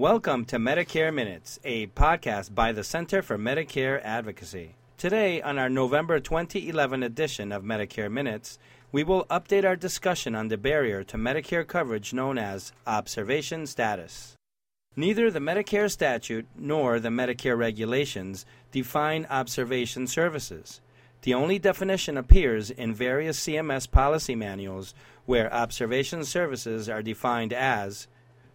Welcome to Medicare Minutes, a podcast by the Center for Medicare Advocacy. Today, on our November 2011 edition of Medicare Minutes, we will update our discussion on the barrier to Medicare coverage known as observation status. Neither the Medicare statute nor the Medicare regulations define observation services. The only definition appears in various CMS policy manuals where observation services are defined as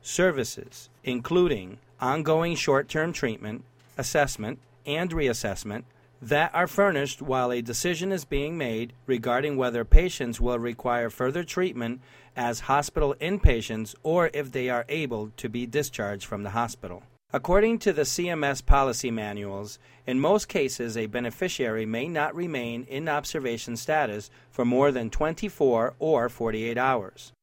services, including ongoing short term treatment, assessment, and reassessment that are furnished while a decision is being made regarding whether patients will require further treatment as hospital inpatients or if they are able to be discharged from the hospital. According to the CMS policy manuals, in most cases a beneficiary may not remain in observation status for more than 24 or 48 hours.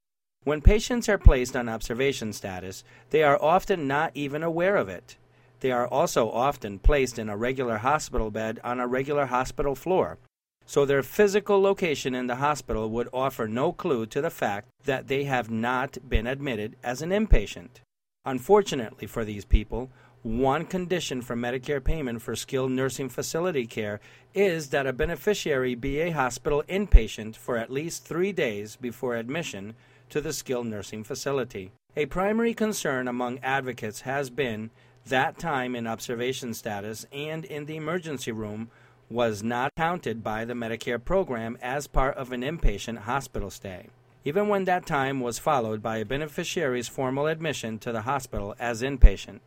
When patients are placed on observation status, they are often not even aware of it. They are also often placed in a regular hospital bed on a regular hospital floor, so their physical location in the hospital would offer no clue to the fact that they have not been admitted as an inpatient. Unfortunately for these people, one condition for Medicare payment for skilled nursing facility care is that a beneficiary be a hospital inpatient for at least three days before admission to the skilled nursing facility. A primary concern among advocates has been that time in observation status and in the emergency room was not counted by the Medicare program as part of an inpatient hospital stay, even when that time was followed by a beneficiary's formal admission to the hospital as inpatient.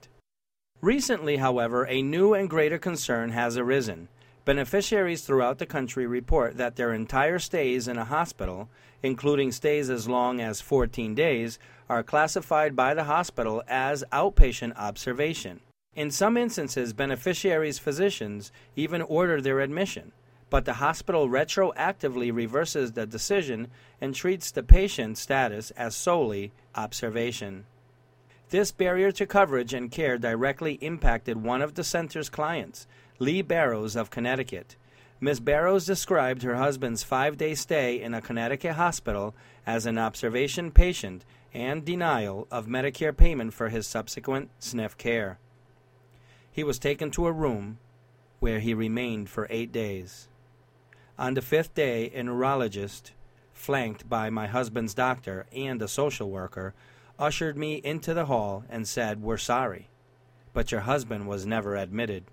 Recently, however, a new and greater concern has arisen Beneficiaries throughout the country report that their entire stays in a hospital, including stays as long as 14 days, are classified by the hospital as outpatient observation. In some instances, beneficiaries' physicians even order their admission, but the hospital retroactively reverses the decision and treats the patient's status as solely observation. This barrier to coverage and care directly impacted one of the center's clients, Lee Barrows of Connecticut. Ms. Barrows described her husband's five day stay in a Connecticut hospital as an observation patient and denial of Medicare payment for his subsequent SNF care. He was taken to a room where he remained for eight days. On the fifth day, a neurologist, flanked by my husband's doctor and a social worker, ushered me into the hall and said, We're sorry, but your husband was never admitted.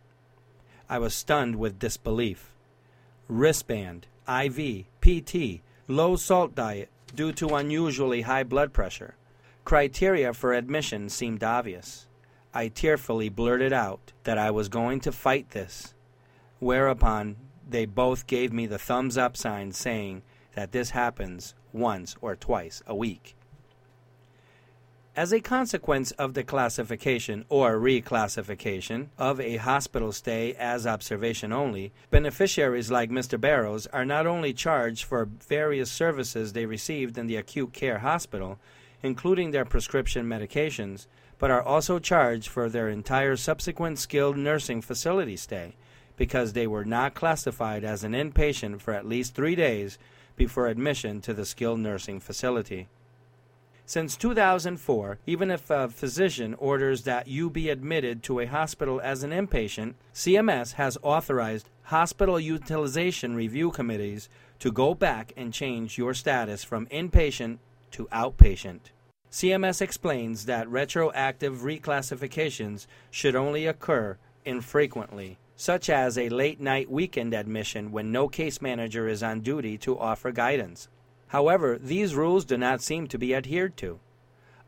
I was stunned with disbelief. Wristband, IV, PT, low salt diet due to unusually high blood pressure. Criteria for admission seemed obvious. I tearfully blurted out that I was going to fight this, whereupon they both gave me the thumbs up sign saying that this happens once or twice a week. As a consequence of the classification or reclassification of a hospital stay as observation only, beneficiaries like Mr. Barrows are not only charged for various services they received in the acute care hospital, including their prescription medications, but are also charged for their entire subsequent skilled nursing facility stay because they were not classified as an inpatient for at least three days before admission to the skilled nursing facility. Since 2004, even if a physician orders that you be admitted to a hospital as an inpatient, CMS has authorized hospital utilization review committees to go back and change your status from inpatient to outpatient. CMS explains that retroactive reclassifications should only occur infrequently, such as a late night weekend admission when no case manager is on duty to offer guidance. However, these rules do not seem to be adhered to.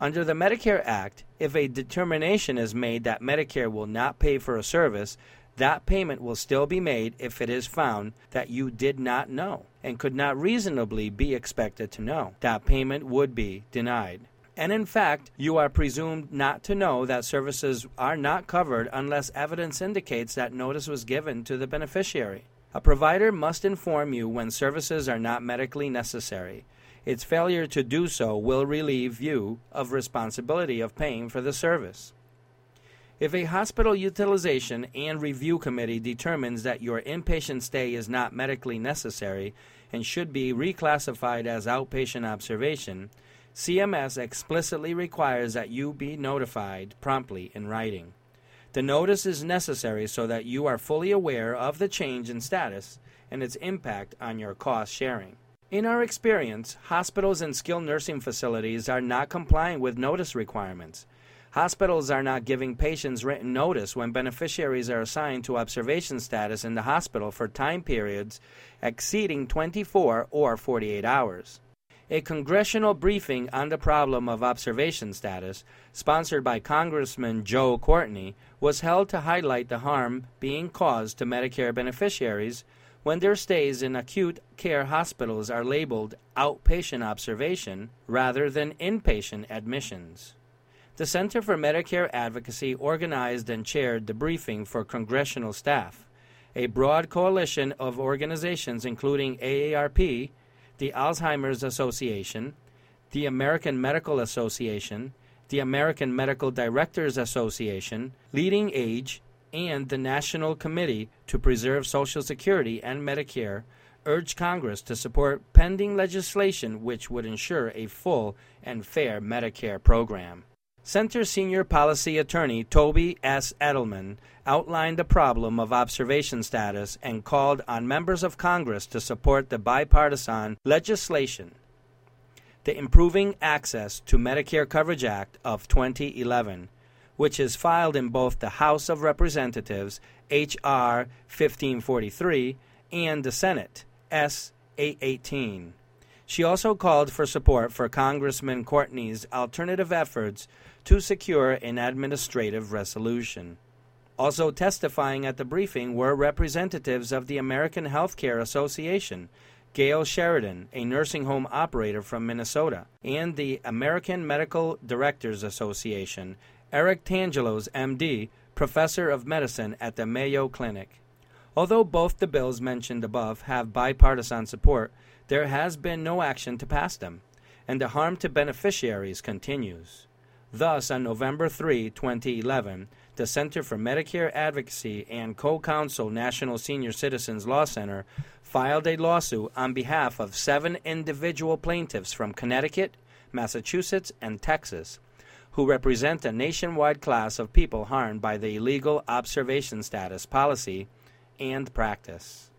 Under the Medicare Act, if a determination is made that Medicare will not pay for a service, that payment will still be made if it is found that you did not know and could not reasonably be expected to know. That payment would be denied. And in fact, you are presumed not to know that services are not covered unless evidence indicates that notice was given to the beneficiary. A provider must inform you when services are not medically necessary. Its failure to do so will relieve you of responsibility of paying for the service. If a hospital utilization and review committee determines that your inpatient stay is not medically necessary and should be reclassified as outpatient observation, CMS explicitly requires that you be notified promptly in writing. The notice is necessary so that you are fully aware of the change in status and its impact on your cost sharing. In our experience, hospitals and skilled nursing facilities are not complying with notice requirements. Hospitals are not giving patients written notice when beneficiaries are assigned to observation status in the hospital for time periods exceeding 24 or 48 hours. A congressional briefing on the problem of observation status, sponsored by Congressman Joe Courtney, was held to highlight the harm being caused to Medicare beneficiaries when their stays in acute care hospitals are labeled outpatient observation rather than inpatient admissions. The Center for Medicare Advocacy organized and chaired the briefing for congressional staff. A broad coalition of organizations, including AARP, the Alzheimer's Association, the American Medical Association, the American Medical Directors Association, Leading Age, and the National Committee to Preserve Social Security and Medicare urge Congress to support pending legislation which would ensure a full and fair Medicare program. Center Senior Policy Attorney Toby S. Edelman outlined the problem of observation status and called on members of Congress to support the bipartisan legislation, the Improving Access to Medicare Coverage Act of 2011, which is filed in both the House of Representatives, H.R. 1543, and the Senate, S. 818. She also called for support for Congressman Courtney's alternative efforts to secure an administrative resolution. Also testifying at the briefing were representatives of the American Healthcare Association, Gail Sheridan, a nursing home operator from Minnesota, and the American Medical Directors Association, Eric Tangalos, MD, professor of medicine at the Mayo Clinic. Although both the bills mentioned above have bipartisan support, there has been no action to pass them, and the harm to beneficiaries continues. Thus, on November 3, 2011, the Center for Medicare Advocacy and Co Counsel National Senior Citizens Law Center filed a lawsuit on behalf of seven individual plaintiffs from Connecticut, Massachusetts, and Texas, who represent a nationwide class of people harmed by the illegal observation status policy and practice.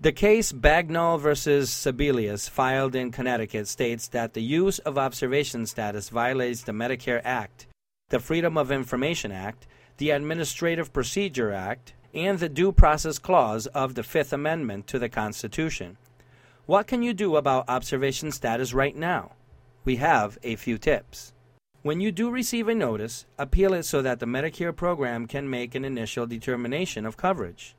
The case Bagnall versus Sebelius, filed in Connecticut, states that the use of observation status violates the Medicare Act, the Freedom of Information Act, the Administrative Procedure Act, and the Due Process Clause of the Fifth Amendment to the Constitution. What can you do about observation status right now? We have a few tips. When you do receive a notice, appeal it so that the Medicare program can make an initial determination of coverage.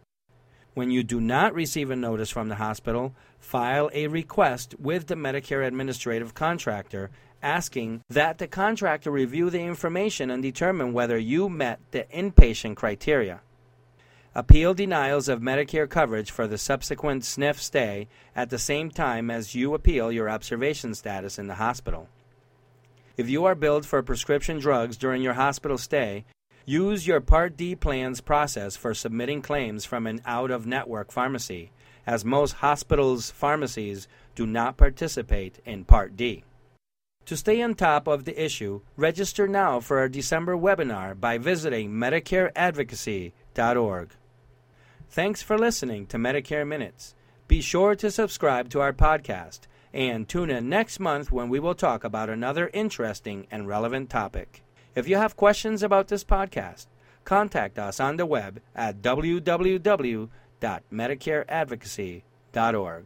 When you do not receive a notice from the hospital, file a request with the Medicare administrative contractor asking that the contractor review the information and determine whether you met the inpatient criteria. Appeal denials of Medicare coverage for the subsequent SNF stay at the same time as you appeal your observation status in the hospital. If you are billed for prescription drugs during your hospital stay, Use your Part D plan's process for submitting claims from an out of network pharmacy, as most hospitals' pharmacies do not participate in Part D. To stay on top of the issue, register now for our December webinar by visiting MedicareAdvocacy.org. Thanks for listening to Medicare Minutes. Be sure to subscribe to our podcast and tune in next month when we will talk about another interesting and relevant topic. If you have questions about this podcast, contact us on the web at www.medicareadvocacy.org.